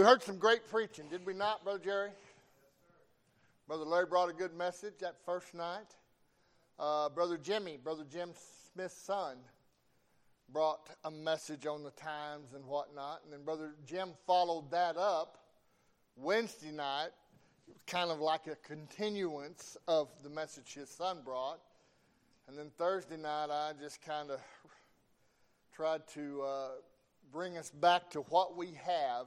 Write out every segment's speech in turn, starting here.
We heard some great preaching, did we not, Brother Jerry? Brother Larry brought a good message that first night. Uh, Brother Jimmy, Brother Jim Smith's son, brought a message on the times and whatnot. And then Brother Jim followed that up Wednesday night, kind of like a continuance of the message his son brought. And then Thursday night, I just kind of tried to uh, bring us back to what we have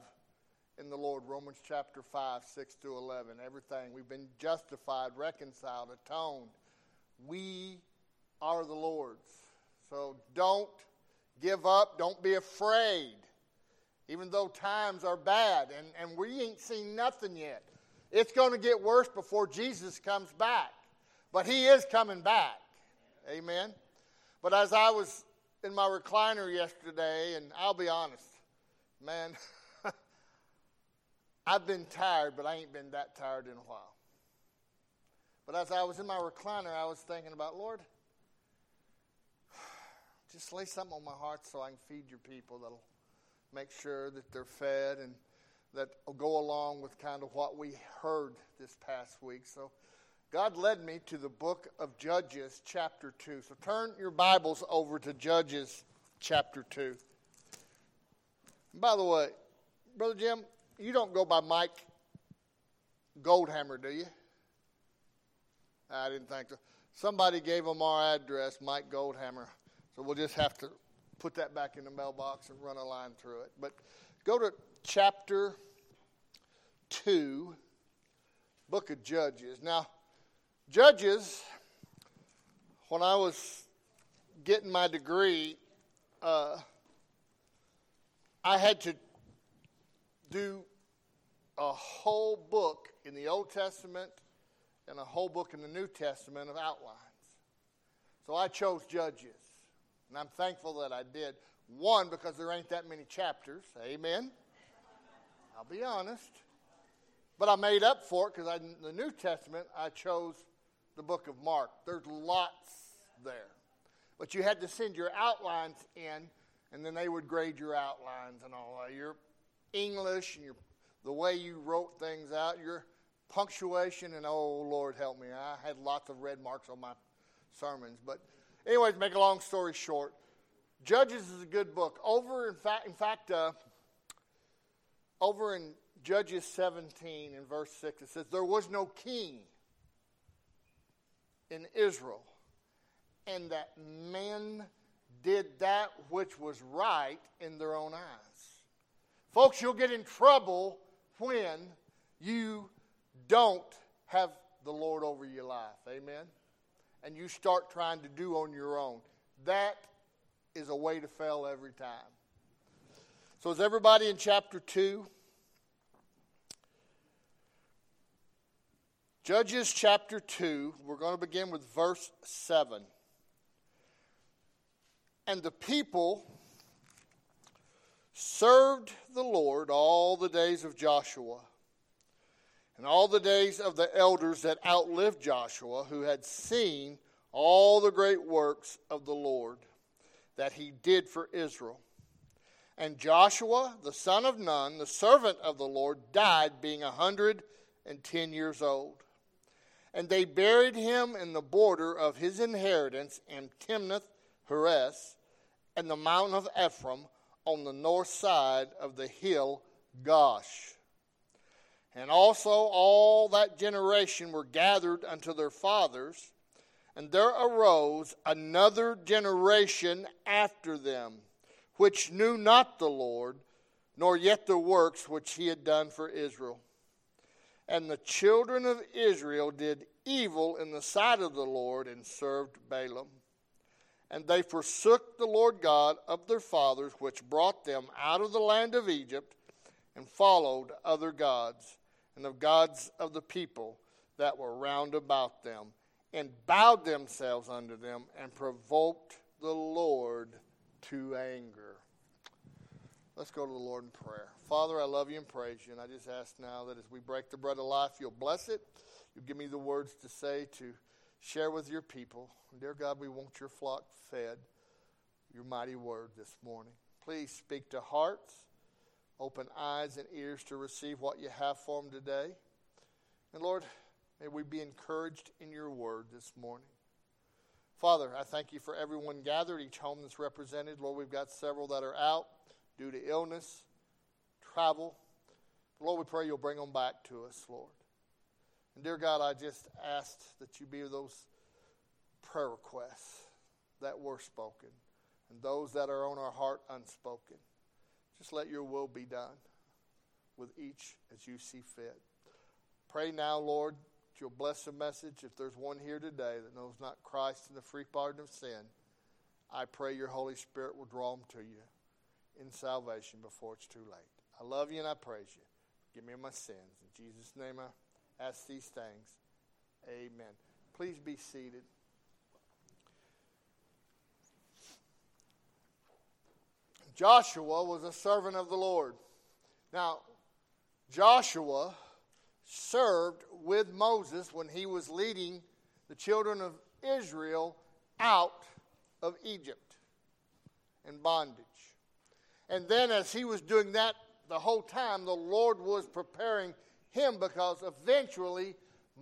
in the Lord. Romans chapter 5, 6 to 11. Everything. We've been justified, reconciled, atoned. We are the Lord's. So don't give up. Don't be afraid. Even though times are bad and, and we ain't seen nothing yet. It's going to get worse before Jesus comes back. But he is coming back. Amen. But as I was in my recliner yesterday, and I'll be honest, man, I've been tired, but I ain't been that tired in a while. But as I was in my recliner, I was thinking about, Lord, just lay something on my heart so I can feed your people that'll make sure that they're fed and that will go along with kind of what we heard this past week. So God led me to the book of Judges, chapter 2. So turn your Bibles over to Judges, chapter 2. And by the way, Brother Jim, you don't go by Mike Goldhammer, do you? I didn't think so. Somebody gave him our address, Mike Goldhammer. So we'll just have to put that back in the mailbox and run a line through it. But go to chapter 2, book of Judges. Now, Judges, when I was getting my degree, uh, I had to do a whole book in the Old Testament and a whole book in the New Testament of outlines. So I chose Judges, and I'm thankful that I did. One, because there ain't that many chapters. Amen. I'll be honest. But I made up for it because in the New Testament I chose the book of Mark. There's lots there. But you had to send your outlines in, and then they would grade your outlines and all that. Your English and your, the way you wrote things out, your punctuation, and oh, Lord help me. I had lots of red marks on my sermons. But, anyways, make a long story short, Judges is a good book. Over, in fact, in fact, uh, over in Judges 17 in verse 6, it says, There was no king in Israel, and that men did that which was right in their own eyes. Folks, you'll get in trouble when you don't have the Lord over your life. Amen? And you start trying to do on your own. That is a way to fail every time. So, is everybody in chapter 2? Judges chapter 2, we're going to begin with verse 7. And the people served the Lord all the days of Joshua and all the days of the elders that outlived Joshua, who had seen all the great works of the Lord that he did for Israel. And Joshua, the son of Nun, the servant of the Lord, died being a hundred and ten years old. And they buried him in the border of his inheritance in Timnath Heres and the mountain of Ephraim on the north side of the hill Gaash. And also all that generation were gathered unto their fathers, and there arose another generation after them, which knew not the Lord, nor yet the works which he had done for Israel. And the children of Israel did evil in the sight of the Lord and served Baalim. And they forsook the Lord God of their fathers, which brought them out of the land of Egypt, and followed other gods, and the gods of the people that were round about them, and bowed themselves unto them, and provoked the Lord to anger. Let's go to the Lord in prayer. Father, I love you and praise you, and I just ask now that as we break the bread of life, you'll bless it. You'll give me the words to say to share with your people. Dear God, we want your flock fed your mighty word this morning. Please speak to hearts, Open eyes and ears to receive what you have for them today. And Lord, may we be encouraged in your word this morning. Father, I thank you for everyone gathered, each home that's represented. Lord, we've got several that are out due to illness, travel. Lord, we pray you'll bring them back to us, Lord. And dear God, I just asked that you be those prayer requests that were spoken and those that are on our heart unspoken. Just let your will be done with each as you see fit. Pray now, Lord, that you'll bless the message. If there's one here today that knows not Christ and the free pardon of sin, I pray your Holy Spirit will draw them to you in salvation before it's too late. I love you and I praise you. Give me my sins. In Jesus' name I ask these things. Amen. Please be seated. Joshua was a servant of the Lord. Now, Joshua served with Moses when he was leading the children of Israel out of Egypt in bondage. And then, as he was doing that the whole time, the Lord was preparing him because eventually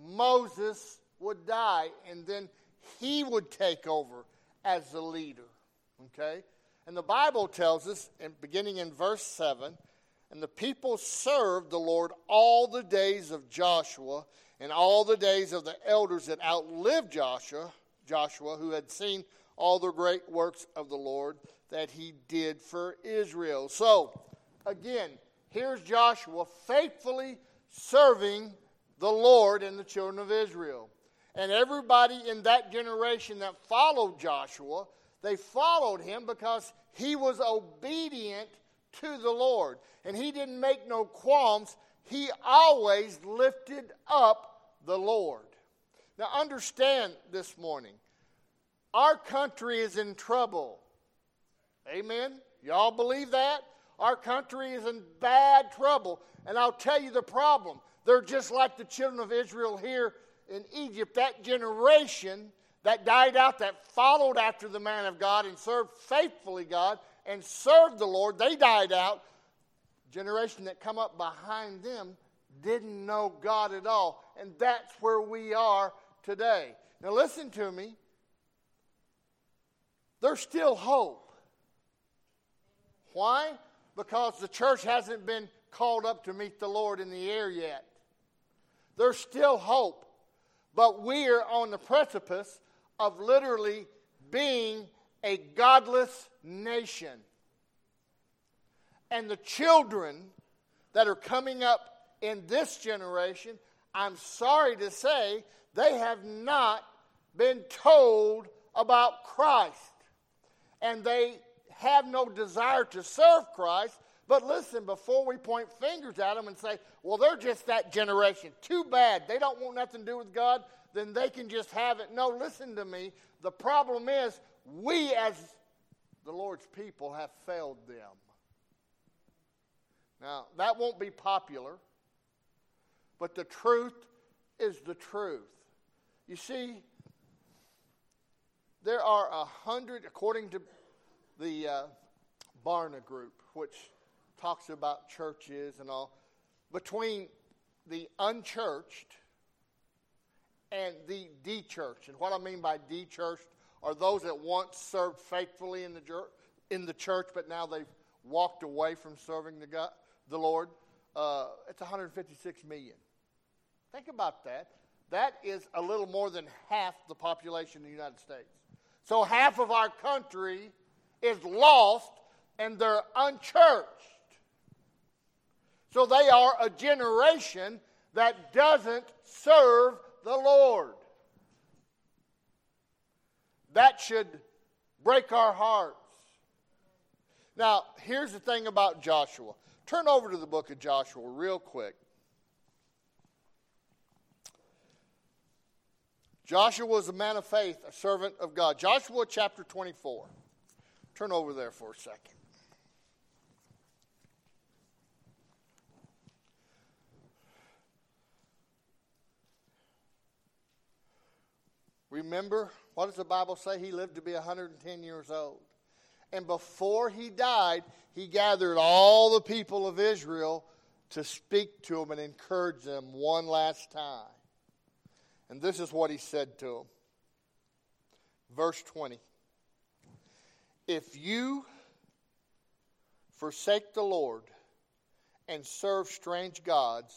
Moses would die and then he would take over as the leader. Okay? And the Bible tells us, in, beginning in verse 7, and the people served the Lord all the days of Joshua and all the days of the elders that outlived Joshua, Joshua, who had seen all the great works of the Lord that he did for Israel. So, again, here's Joshua faithfully serving the Lord and the children of Israel. And everybody in that generation that followed Joshua they followed him because he was obedient to the Lord. And he didn't make no qualms. He always lifted up the Lord. Now, understand this morning our country is in trouble. Amen? Y'all believe that? Our country is in bad trouble. And I'll tell you the problem. They're just like the children of Israel here in Egypt. That generation that died out that followed after the man of God and served faithfully God and served the Lord, they died out. Generation that come up behind them didn't know God at all. And that's where we are today. Now listen to me. There's still hope. Why? Because the church hasn't been called up to meet the Lord in the air yet. There's still hope. But we're on the precipice of literally being a godless nation. And the children that are coming up in this generation, I'm sorry to say, they have not been told about Christ. And they have no desire to serve Christ. But listen, before we point fingers at them and say, well, they're just that generation, too bad. They don't want nothing to do with God then they can just have it. No, listen to me. The problem is, we as the Lord's people have failed them. Now, that won't be popular, but the truth is the truth. You see, there are a hundred, according to the uh, Barna Group, which talks about churches and all, between the unchurched and the de-churched. And what I mean by de-churched are those that once served faithfully in the, in the church, but now they've walked away from serving the, God, the Lord. Uh, it's 156 million. Think about that. That is a little more than half the population of the United States. So half of our country is lost and they're unchurched. So they are a generation that doesn't serve the Lord. That should break our hearts. Now, here's the thing about Joshua. Turn over to the book of Joshua real quick. Joshua was a man of faith, a servant of God. Joshua chapter 24. Turn over there for a second. Remember, what does the Bible say? He lived to be 110 years old. And before he died, he gathered all the people of Israel to speak to them and encourage them one last time. And this is what he said to them. Verse 20 If you forsake the Lord and serve strange gods,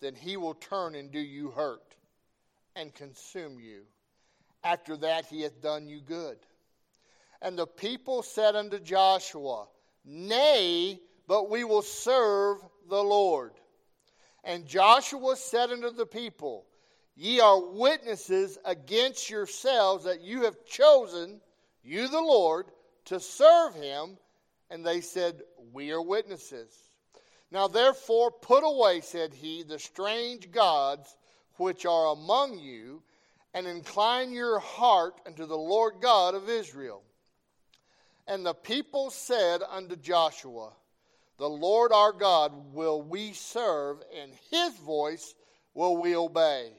then he will turn and do you hurt and consume you. After that, he hath done you good. And the people said unto Joshua, Nay, but we will serve the Lord. And Joshua said unto the people, Ye are witnesses against yourselves that you have chosen, you the Lord, to serve him. And they said, We are witnesses. Now therefore put away, said he, the strange gods which are among you, and incline your heart unto the Lord God of Israel. And the people said unto Joshua, The Lord our God will we serve, and his voice will we obey.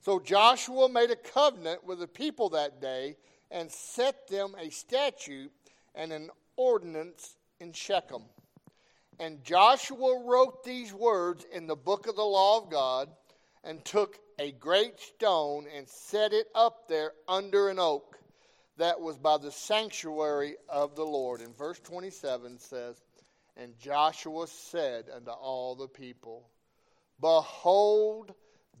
So Joshua made a covenant with the people that day and set them a statute and an ordinance in Shechem. And Joshua wrote these words in the book of the law of God and took a great stone and set it up there under an oak that was by the sanctuary of the Lord. And verse 27 says, And Joshua said unto all the people, Behold,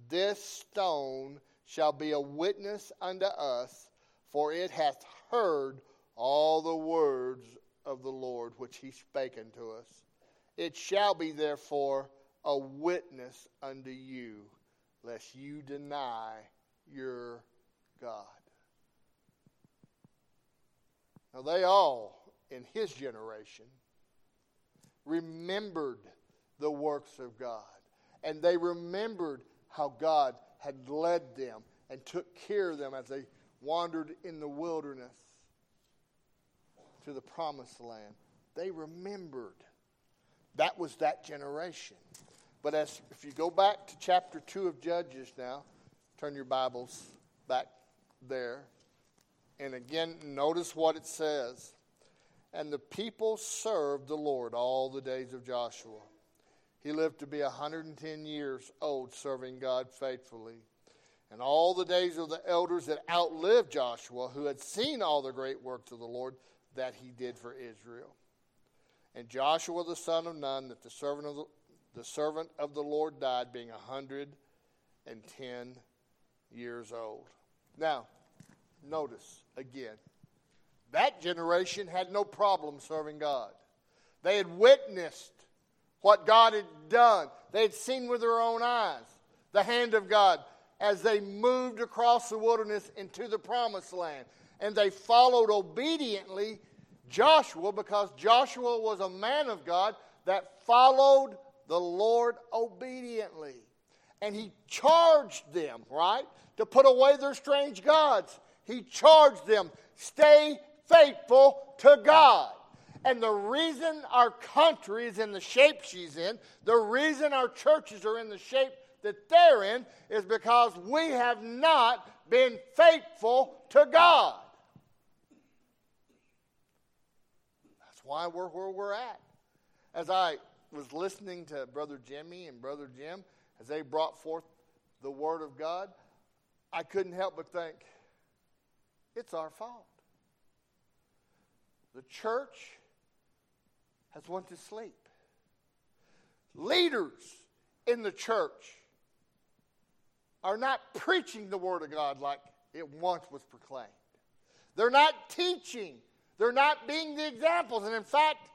this stone shall be a witness unto us, for it hath heard all the words of the Lord which he spake unto us. It shall be therefore a witness unto you, lest you deny your God. Now, they all, in his generation, remembered the works of God. And they remembered how God had led them and took care of them as they wandered in the wilderness to the promised land. They remembered. That was that generation. But as if you go back to chapter 2 of Judges now, turn your Bibles back there. And again, notice what it says. And the people served the Lord all the days of Joshua. He lived to be 110 years old, serving God faithfully. And all the days of the elders that outlived Joshua, who had seen all the great works of the Lord that he did for Israel. And Joshua the son of Nun, that the servant of the, the servant of the Lord died, being a hundred and ten years old. Now, notice again, that generation had no problem serving God. They had witnessed what God had done. They had seen with their own eyes the hand of God as they moved across the wilderness into the promised land. And they followed obediently Joshua because Joshua was a man of God that followed the Lord obediently. And he charged them, right, to put away their strange gods. He charged them, stay faithful to God. And the reason our country is in the shape she's in, the reason our churches are in the shape that they're in, is because we have not been faithful to God. Why we're where we're at. As I was listening to Brother Jimmy and Brother Jim as they brought forth the Word of God, I couldn't help but think, it's our fault. The church has went to sleep. Leaders in the church are not preaching the Word of God like it once was proclaimed. They're not teaching they're not being the examples. And in fact,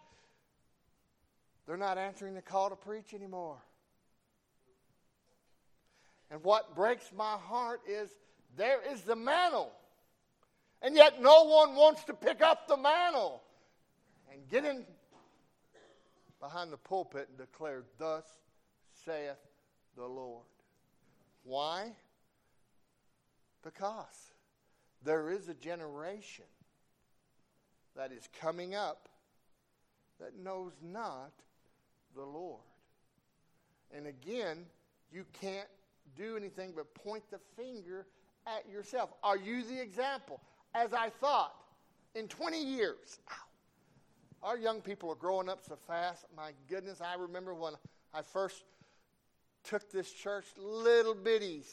they're not answering the call to preach anymore. And what breaks my heart is there is the mantle. And yet no one wants to pick up the mantle and get in behind the pulpit and declare, Thus saith the Lord. Why? Because there is a generation that is coming up that knows not the Lord. And again, you can't do anything but point the finger at yourself. Are you the example? As I thought, in 20 years, Our young people are growing up so fast. My goodness, I remember when I first took this church, little bitties.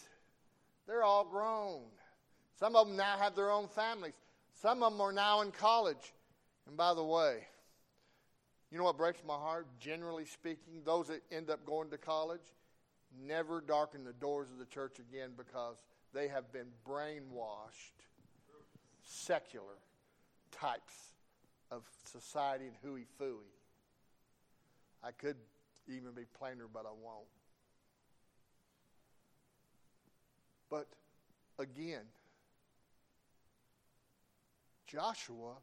They're all grown. Some of them now have their own families. Some of them are now in college. And by the way, you know what breaks my heart? Generally speaking, those that end up going to college never darken the doors of the church again because they have been brainwashed, secular types of society and hooey fooey. I could even be plainer, but I won't. But again, Joshua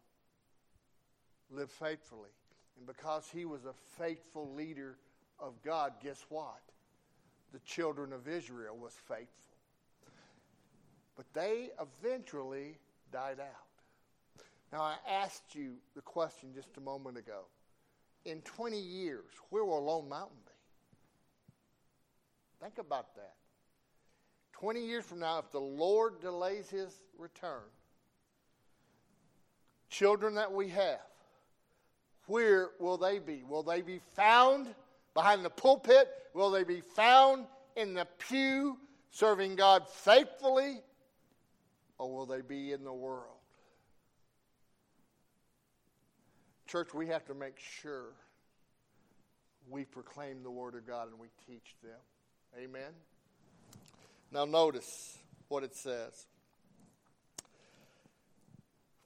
lived faithfully. And because he was a faithful leader of God, guess what? The children of Israel was faithful. But they eventually died out. Now, I asked you the question just a moment ago. In 20 years, where will Lone Mountain be? Think about that. 20 years from now, if the Lord delays his return, children that we have, where will they be? Will they be found behind the pulpit? Will they be found in the pew serving God faithfully? Or will they be in the world? Church, we have to make sure we proclaim the Word of God and we teach them. Amen? Now, notice what it says.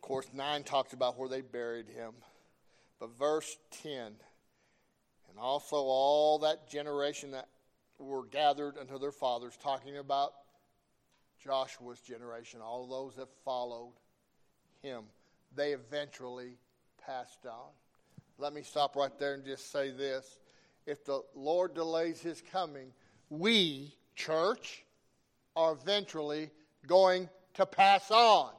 Of course, 9 talks about where they buried him. But verse 10 and also all that generation that were gathered unto their fathers, talking about Joshua's generation, all those that followed him, they eventually passed on. Let me stop right there and just say this. If the Lord delays his coming, we, church, are eventually going to pass on.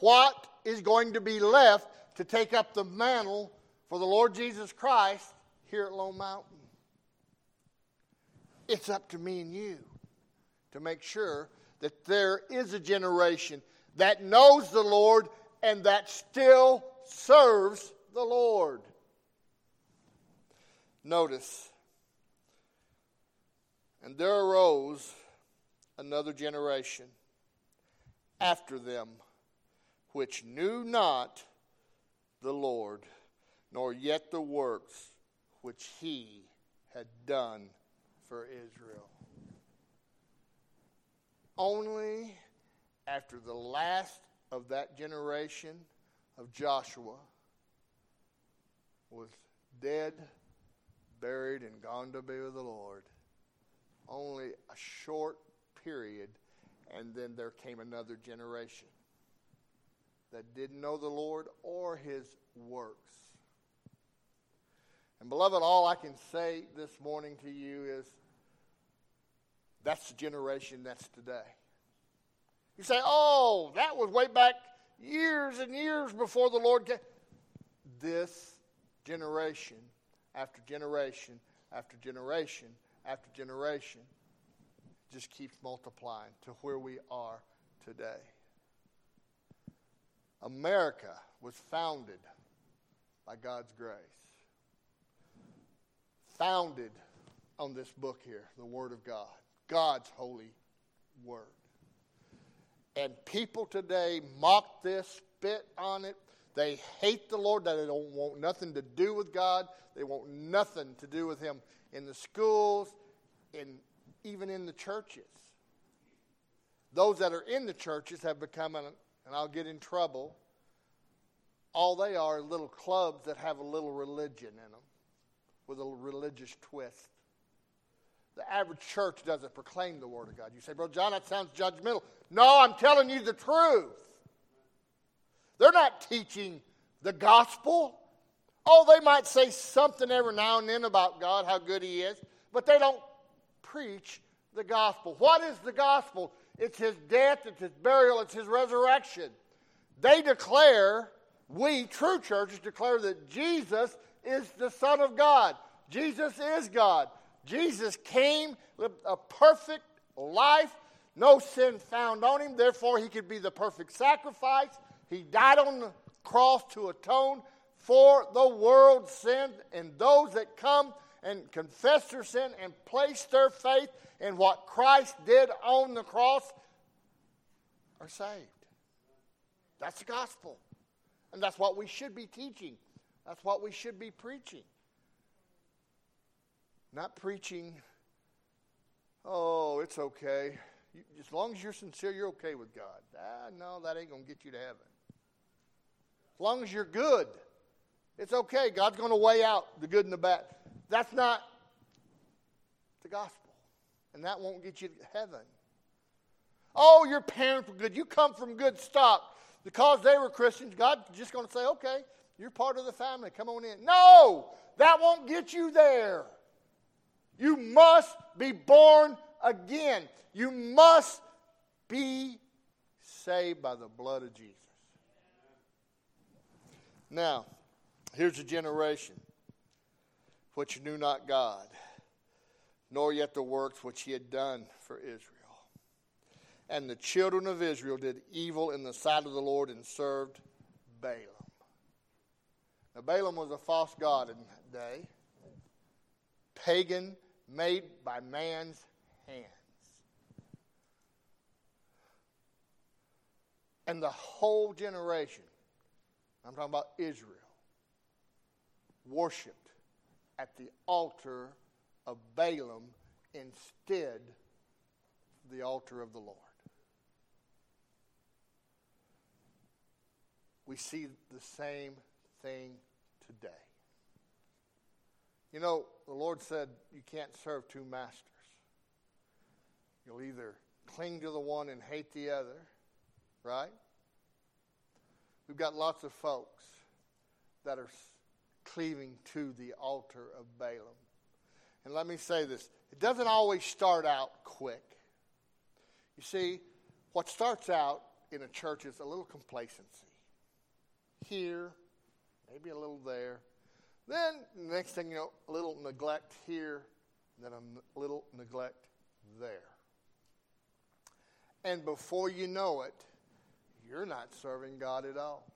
What is going to be left to take up the mantle for the Lord Jesus Christ here at Lone Mountain? It's up to me and you to make sure that there is a generation that knows the Lord and that still serves the Lord. Notice, and there arose another generation after them which knew not the Lord, nor yet the works which he had done for Israel. Only after the last of that generation of Joshua was dead, buried, and gone to be with the Lord. Only a short period, and then there came another generation that didn't know the Lord or his works. And, beloved, all I can say this morning to you is that's the generation that's today. You say, oh, that was way back years and years before the Lord came. This generation after generation after generation after generation just keeps multiplying to where we are today. America was founded by God's grace, founded on this book here, the Word of God, God's holy Word. And people today mock this, spit on it. They hate the Lord. They don't want nothing to do with God. They want nothing to do with Him in the schools, in even in the churches. Those that are in the churches have become, an, and I'll get in trouble. All they are little clubs that have a little religion in them, with a religious twist. The average church doesn't proclaim the Word of God. You say, Bro, John, that sounds judgmental. No, I'm telling you the truth. They're not teaching the gospel. Oh, they might say something every now and then about God, how good He is, but they don't preach the gospel. What is the gospel? It's His death, it's His burial, it's His resurrection. They declare, we true churches declare that Jesus is the Son of God. Jesus is God. Jesus came, lived a perfect life, no sin found on him, therefore he could be the perfect sacrifice. He died on the cross to atone for the world's sin, and those that come and confess their sin and place their faith in what Christ did on the cross are saved. That's the gospel. And that's what we should be teaching. That's what we should be preaching. Not preaching, oh, it's okay. You, as long as you're sincere, you're okay with God. Ah, no, that ain't going to get you to heaven. As long as you're good, it's okay. God's going to weigh out the good and the bad. That's not the gospel. And that won't get you to heaven. Oh, your parents were good. You come from good stock. Because they were Christians, God's just going to say, okay, you're part of the family. Come on in. No, that won't get you there. You must be born again. You must be saved by the blood of Jesus. Now, here's a generation which knew not God, nor yet the works which he had done for Israel. And the children of Israel did evil in the sight of the Lord and served Balaam. Now, Balaam was a false god in that day, pagan, made by man's hands. And the whole generation, I'm talking about Israel, worshiped at the altar of Balaam instead the altar of the Lord. We see the same thing today. You know, the Lord said you can't serve two masters. You'll either cling to the one and hate the other, right? We've got lots of folks that are cleaving to the altar of Balaam. And let me say this it doesn't always start out quick. You see, what starts out in a church is a little complacency. Here, maybe a little there. Then, next thing you know, a little neglect here, then a little neglect there. And before you know it, you're not serving God at all.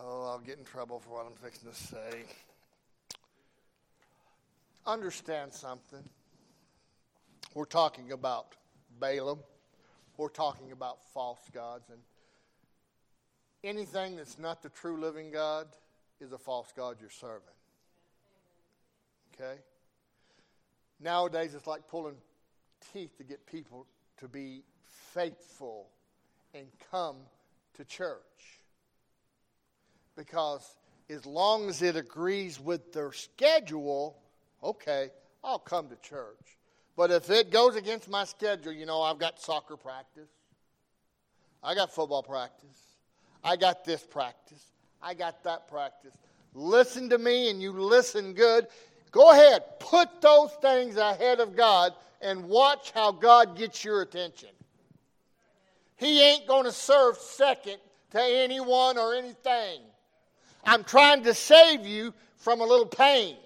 Oh, I'll get in trouble for what I'm fixing to say. Understand something. We're talking about Balaam. We're talking about false gods. And anything that's not the true living God is a false God you're serving. Okay? Nowadays, it's like pulling teeth to get people to be faithful and come to church. Because as long as it agrees with their schedule, okay, I'll come to church. But if it goes against my schedule, you know, I've got soccer practice, I got football practice, I got this practice. I got that practice. Listen to me and you listen good. Go ahead, put those things ahead of God and watch how God gets your attention. He ain't going to serve second to anyone or anything. I'm trying to save you from a little pain.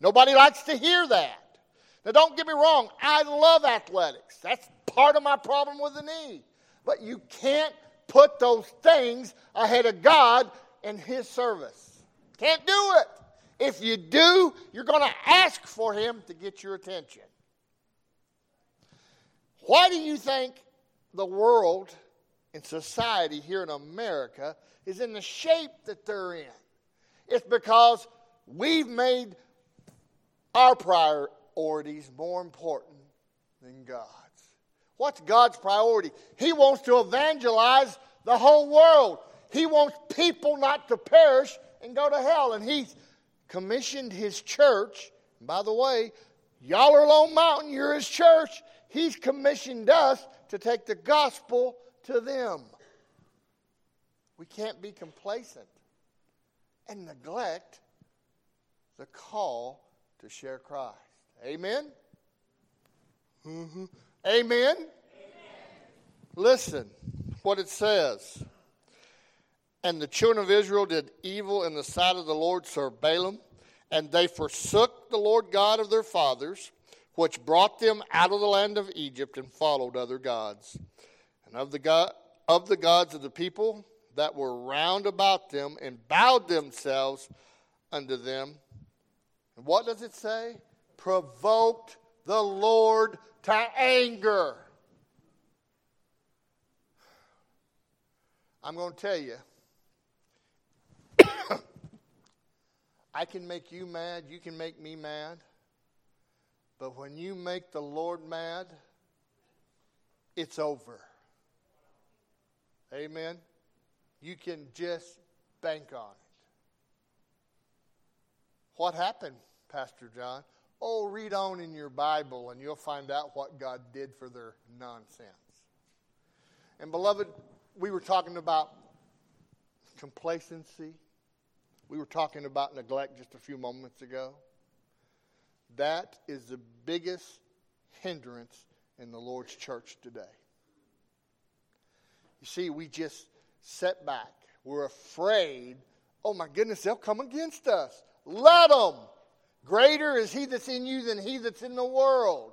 Nobody likes to hear that. Now, don't get me wrong, I love athletics. That's part of my problem with the knee. But you can't put those things ahead of God and His service. Can't do it. If you do, you're going to ask for Him to get your attention. Why do you think the world and society here in America is in the shape that they're in? It's because we've made our priorities more important than God's. What's God's priority? He wants to evangelize the whole world. He wants people not to perish and go to hell. And He's commissioned His church. By the way, y'all are Lone Mountain, you're His church. He's commissioned us to take the gospel to them. We can't be complacent and neglect the call to share Christ. Amen? Mm-hmm. Amen? Amen? Listen what it says. And the children of Israel did evil in the sight of the Lord, served Balaam, and they forsook the Lord God of their fathers, which brought them out of the land of Egypt, and followed other gods. And of the God of the gods of the people that were round about them and bowed themselves unto them. And what does it say? Provoked the Lord to anger. I'm going to tell you, I can make you mad, you can make me mad, but when you make the Lord mad, it's over. Amen. You can just bank on it. What happened, Pastor John? Oh, read on in your Bible and you'll find out what God did for their nonsense. And, beloved, we were talking about complacency. We were talking about neglect just a few moments ago. That is the biggest hindrance in the Lord's church today. You see, we just set back. We're afraid, oh my goodness, they'll come against us. Let them. Greater is he that's in you than he that's in the world.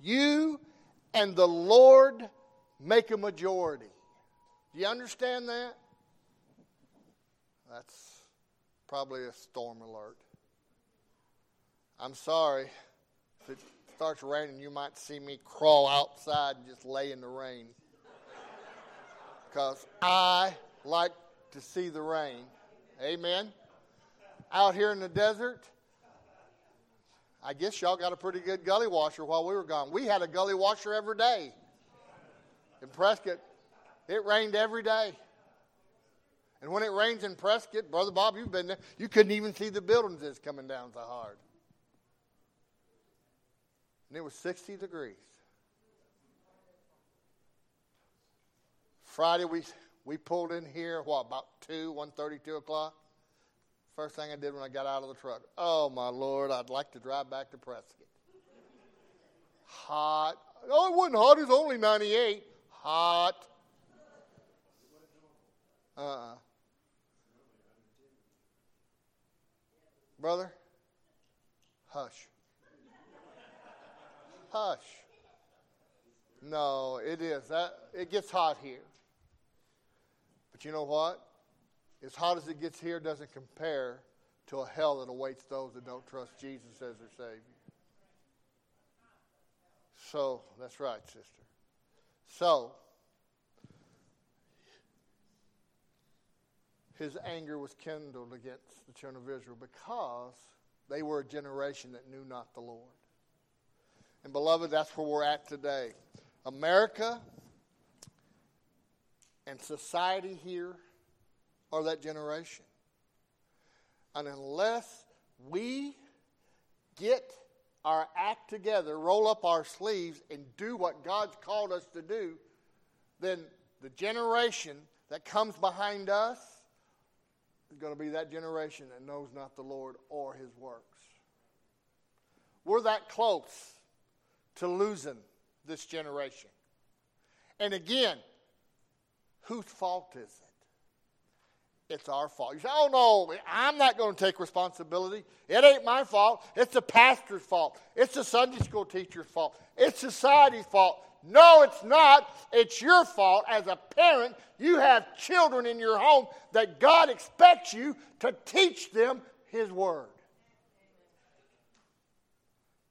You and the Lord make a majority. Do you understand that? That's probably a storm alert. I'm sorry. If it starts raining, you might see me crawl outside and just lay in the rain. Because I like to see the rain. Amen. Out here in the desert, I guess y'all got a pretty good gully washer while we were gone. We had a gully washer every day. In Prescott, it rained every day. And when it rains in Prescott, Brother Bob, you've been there, you couldn't even see the buildings that's coming down so hard. And it was 60 degrees. Friday, we, we pulled in here, what, about 2, 1.30, 2 o'clock? First thing I did when I got out of the truck. Oh, my Lord, I'd like to drive back to Prescott. Hot. Oh, it wasn't hot. It was only 98. Hot. Uh-uh. Brother, hush. Hush. No, it is. That it gets hot here. But you know what? as hot as it gets here doesn't compare to a hell that awaits those that don't trust Jesus as their Savior. So, that's right, sister. So, his anger was kindled against the children of Israel because they were a generation that knew not the Lord. And, beloved, that's where we're at today. America and society here or that generation. And unless we get our act together, roll up our sleeves, and do what God's called us to do, then the generation that comes behind us is going to be that generation that knows not the Lord or his works. We're that close to losing this generation. And again, whose fault is it? it's our fault. You say, oh no, I'm not going to take responsibility. It ain't my fault. It's the pastor's fault. It's the Sunday school teacher's fault. It's society's fault. No, it's not. It's your fault. As a parent, you have children in your home that God expects you to teach them His Word.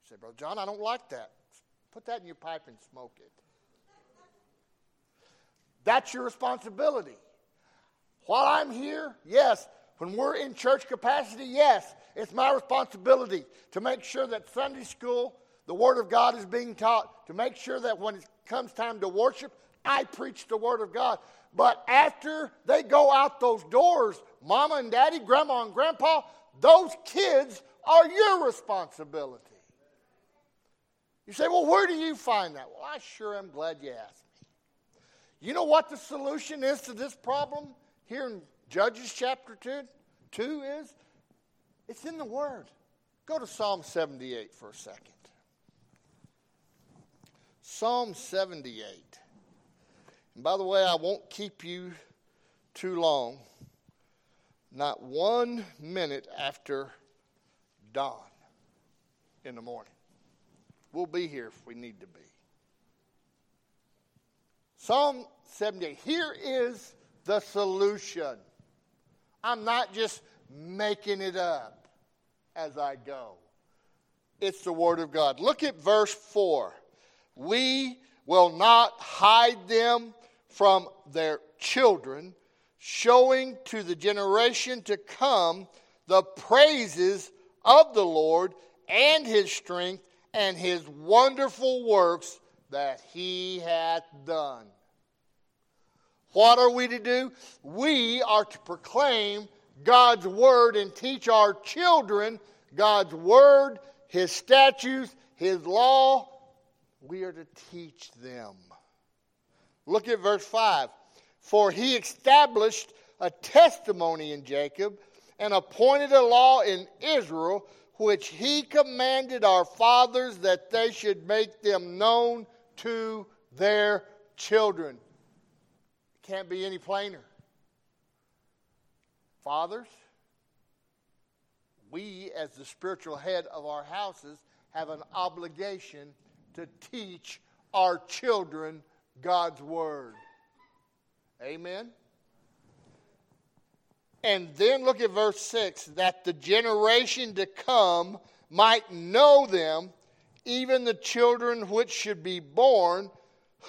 You say, Brother John, I don't like that. Put that in your pipe and smoke it. That's your responsibility. While I'm here, yes. When we're in church capacity, yes. It's my responsibility to make sure that Sunday school, the Word of God is being taught, to make sure that when it comes time to worship, I preach the Word of God. But after they go out those doors, mama and daddy, grandma and grandpa, those kids are your responsibility. You say, well, where do you find that? Well, I sure am glad you asked. You know what the solution is to this problem? here in Judges chapter 2, 2 is it's in the Word. Go to Psalm 78 for a second. Psalm 78. And by the way, I won't keep you too long. Not one minute after dawn in the morning. We'll be here if we need to be. Psalm 70 Here is the solution. I'm not just making it up as I go. It's the Word of God. Look at verse 4. We will not hide them from their children, showing to the generation to come the praises of the Lord and his strength and his wonderful works that he hath done. What are we to do? We are to proclaim God's word and teach our children God's word, his statutes, his law. We are to teach them. Look at verse 5. For he established a testimony in Jacob and appointed a law in Israel, which he commanded our fathers that they should make them known to their children. Can't be any plainer. Fathers, we, as the spiritual head of our houses, have an obligation to teach our children God's Word. Amen. And then look at verse 6 that the generation to come might know them, even the children which should be born,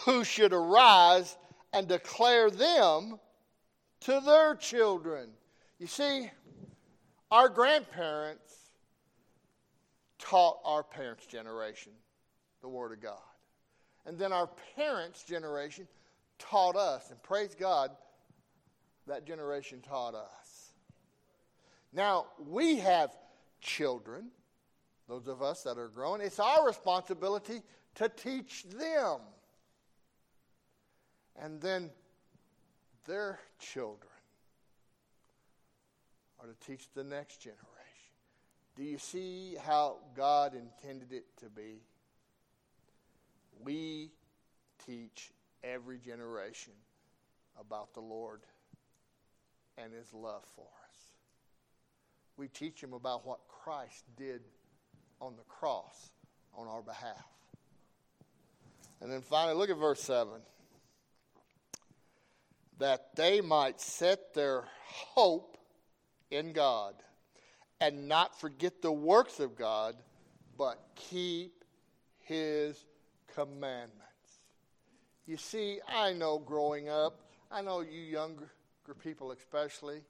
who should arise and declare them to their children. You see, our grandparents taught our parents' generation the Word of God. And then our parents' generation taught us. And praise God, that generation taught us. Now, we have children, those of us that are grown. It's our responsibility to teach them. And then their children are to teach the next generation. Do you see how God intended it to be? We teach every generation about the Lord and His love for us. We teach them about what Christ did on the cross on our behalf. And then finally, look at verse 7 that they might set their hope in God and not forget the works of God, but keep His commandments. You see, I know growing up, I know you younger people especially,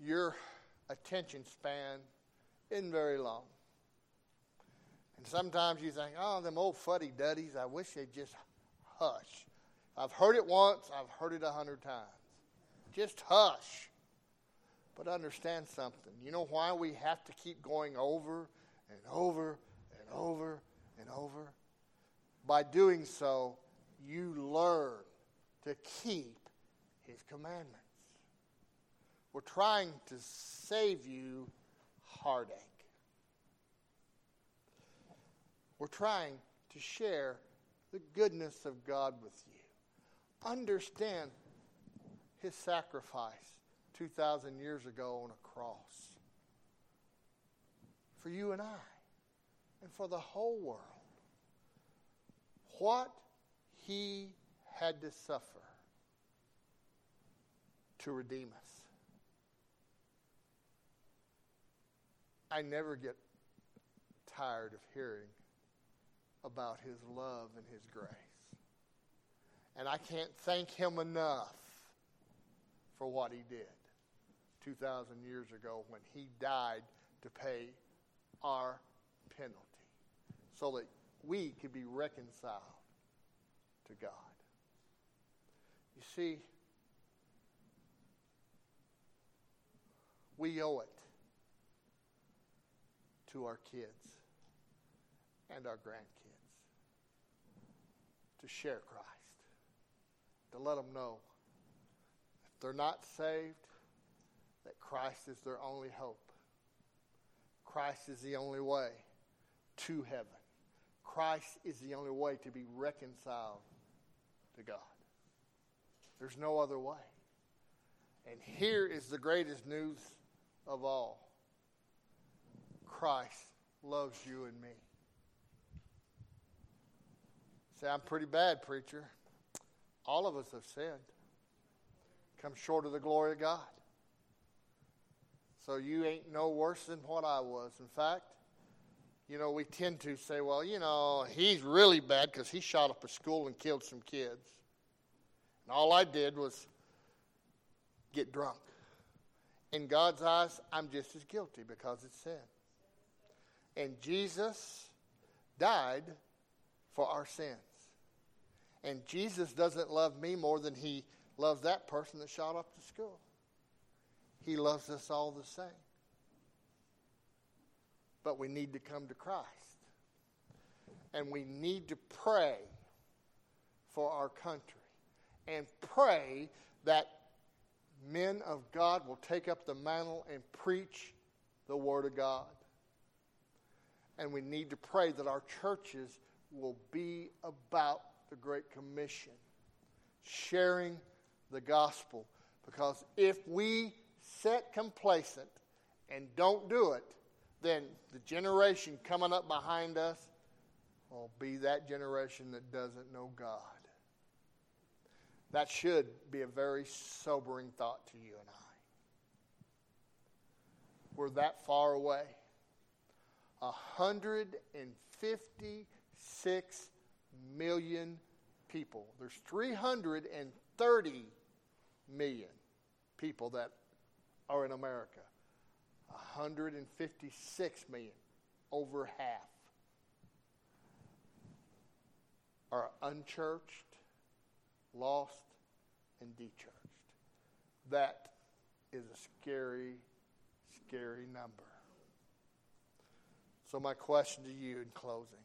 your attention span isn't very long. And sometimes you think, oh, them old fuddy duddies, I wish they'd just hush. I've heard it once, I've heard it a hundred times. Just hush. But understand something. You know why we have to keep going over and over and over and over? By doing so, you learn to keep his commandments. We're trying to save you heartache. We're trying to share the goodness of God with you. Understand his sacrifice 2,000 years ago on a cross for you and I and for the whole world. What he had to suffer to redeem us. I never get tired of hearing about his love and his grace. And I can't thank him enough for what he did 2,000 years ago when he died to pay our penalty so that we could be reconciled to God. You see, we owe it to our kids and our grandkids to share Christ, to let them know if they're not saved, that Christ is their only hope. Christ is the only way to heaven. Christ is the only way to be reconciled to God. There's no other way. And here is the greatest news of all Christ loves you and me. Say, I'm pretty bad, preacher. All of us have sinned. Come short of the glory of God. So you ain't no worse than what I was. In fact, you know, we tend to say, well, you know, he's really bad because he shot up a school and killed some kids. And all I did was get drunk. In God's eyes, I'm just as guilty because it's sin. And Jesus died for our sins. And Jesus doesn't love me more than he loves that person that shot up the school. He loves us all the same. But we need to come to Christ. And we need to pray for our country. And pray that men of God will take up the mantle and preach the Word of God. And we need to pray that our churches will be about the Great Commission, sharing the gospel. Because if we sit complacent and don't do it, then the generation coming up behind us will be that generation that doesn't know God. That should be a very sobering thought to you and I. We're that far away. 156 million people. There's 330 million people that are in America. 156 million, over half, are unchurched, lost, and dechurched. That is a scary, scary number. So, my question to you in closing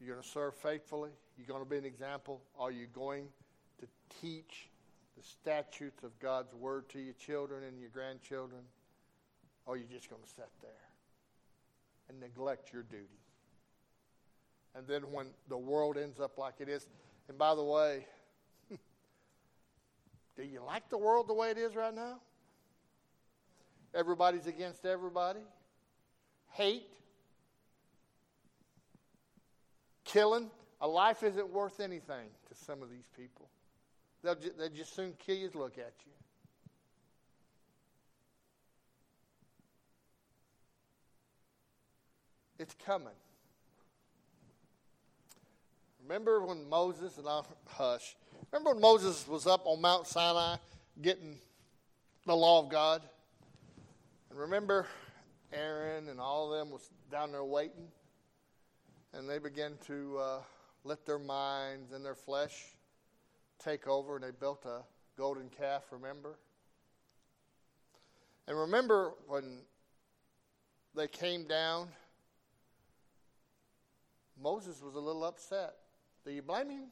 you're going to serve faithfully? You're going to be an example? Are you going to teach the statutes of God's word to your children and your grandchildren? Or are you just going to sit there and neglect your duty? And then when the world ends up like it is, and by the way, do you like the world the way it is right now? Everybody's against everybody. Hate. Killing. A life isn't worth anything to some of these people. They'll, ju- they'll just soon kill you to look at you. It's coming. Remember when Moses, and I'll hush, remember when Moses was up on Mount Sinai getting the law of God? And remember Aaron and all of them was down there waiting? And they began to uh, let their minds and their flesh take over, and they built a golden calf, remember? And remember when they came down, Moses was a little upset. Do you blame him?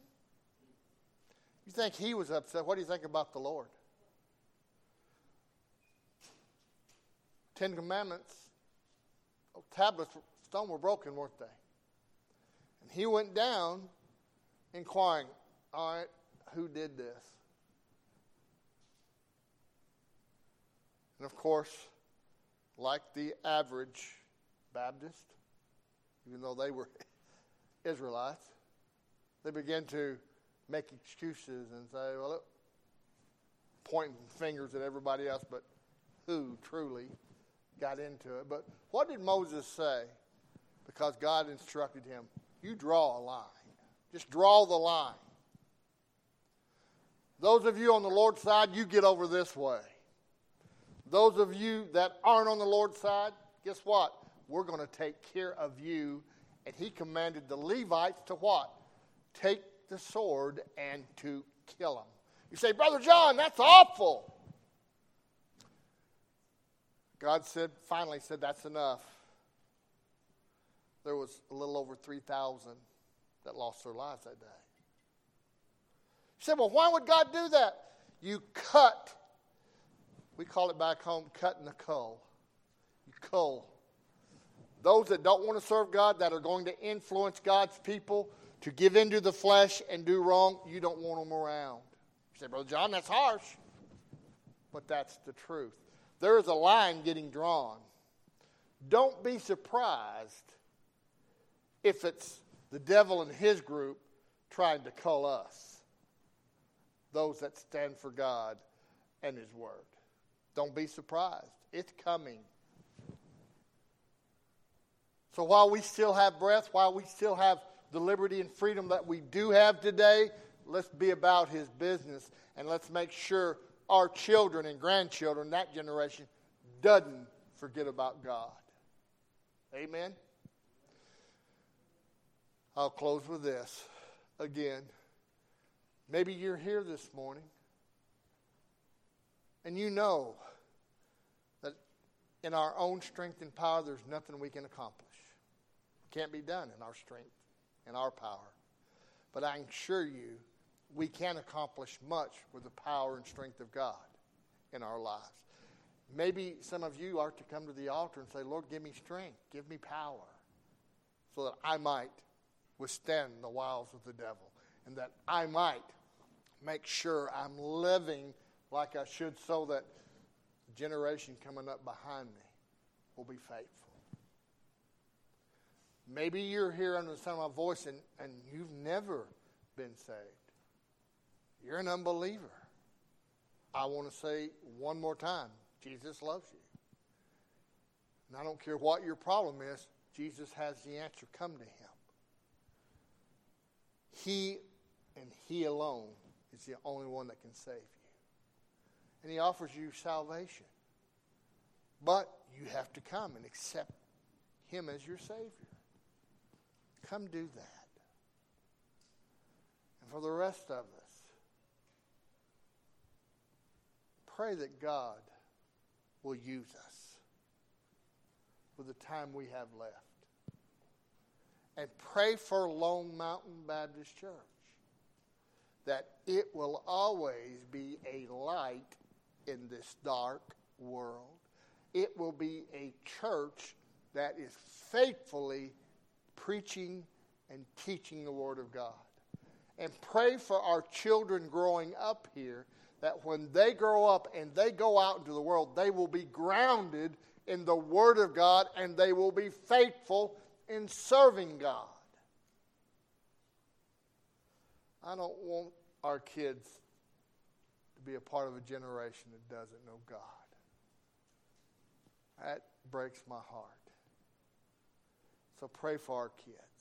You think he was upset. What do you think about the Lord? Ten Commandments, oh, tablets, stone were broken, weren't they? He went down inquiring, all right, who did this? And of course, like the average Baptist, even though they were Israelites, they began to make excuses and say, well, look, pointing fingers at everybody else, but who truly got into it. But what did Moses say? Because God instructed him, you draw a line. Just draw the line. Those of you on the Lord's side, you get over this way. Those of you that aren't on the Lord's side, guess what? We're going to take care of you. And he commanded the Levites to what? take the sword and to kill him. You say, Brother John, that's awful. God said, finally said, that's enough. There was a little over 3,000 that lost their lives that day. You said, well, why would God do that? You cut, we call it back home, cutting the cull. You cull. Those that don't want to serve God, that are going to influence God's people, to give into the flesh and do wrong, you don't want them around. You say, Brother John, that's harsh. But that's the truth. There is a line getting drawn. Don't be surprised if it's the devil and his group trying to cull us. those that stand for God and His Word. Don't be surprised. It's coming. So while we still have breath, while we still have the liberty and freedom that we do have today, let's be about His business and let's make sure our children and grandchildren, that generation, doesn't forget about God. Amen. I'll close with this again. Maybe you're here this morning and you know that in our own strength and power, there's nothing we can accomplish. It can't be done in our strength and our power. But I assure you, we can accomplish much with the power and strength of God in our lives. Maybe some of you are to come to the altar and say, Lord, give me strength, give me power, so that I might withstand the wiles of the devil, and that I might make sure I'm living like I should, so that the generation coming up behind me will be faithful. Maybe you're here under the sound of my voice and, and you've never been saved. You're an unbeliever. I want to say one more time Jesus loves you. And I don't care what your problem is, Jesus has the answer. Come to Him. He and He alone is the only one that can save you. And He offers you salvation. But you have to come and accept Him as your Savior. Come do that. And for the rest of us, pray that God will use us with the time we have left. And pray for Lone Mountain Baptist Church that it will always be a light in this dark world. It will be a church that is faithfully preaching and teaching the Word of God. And pray for our children growing up here that when they grow up and they go out into the world, they will be grounded in the Word of God and they will be faithful in serving God. I don't want our kids to be a part of a generation that doesn't know God. That breaks my heart. So pray for our kids.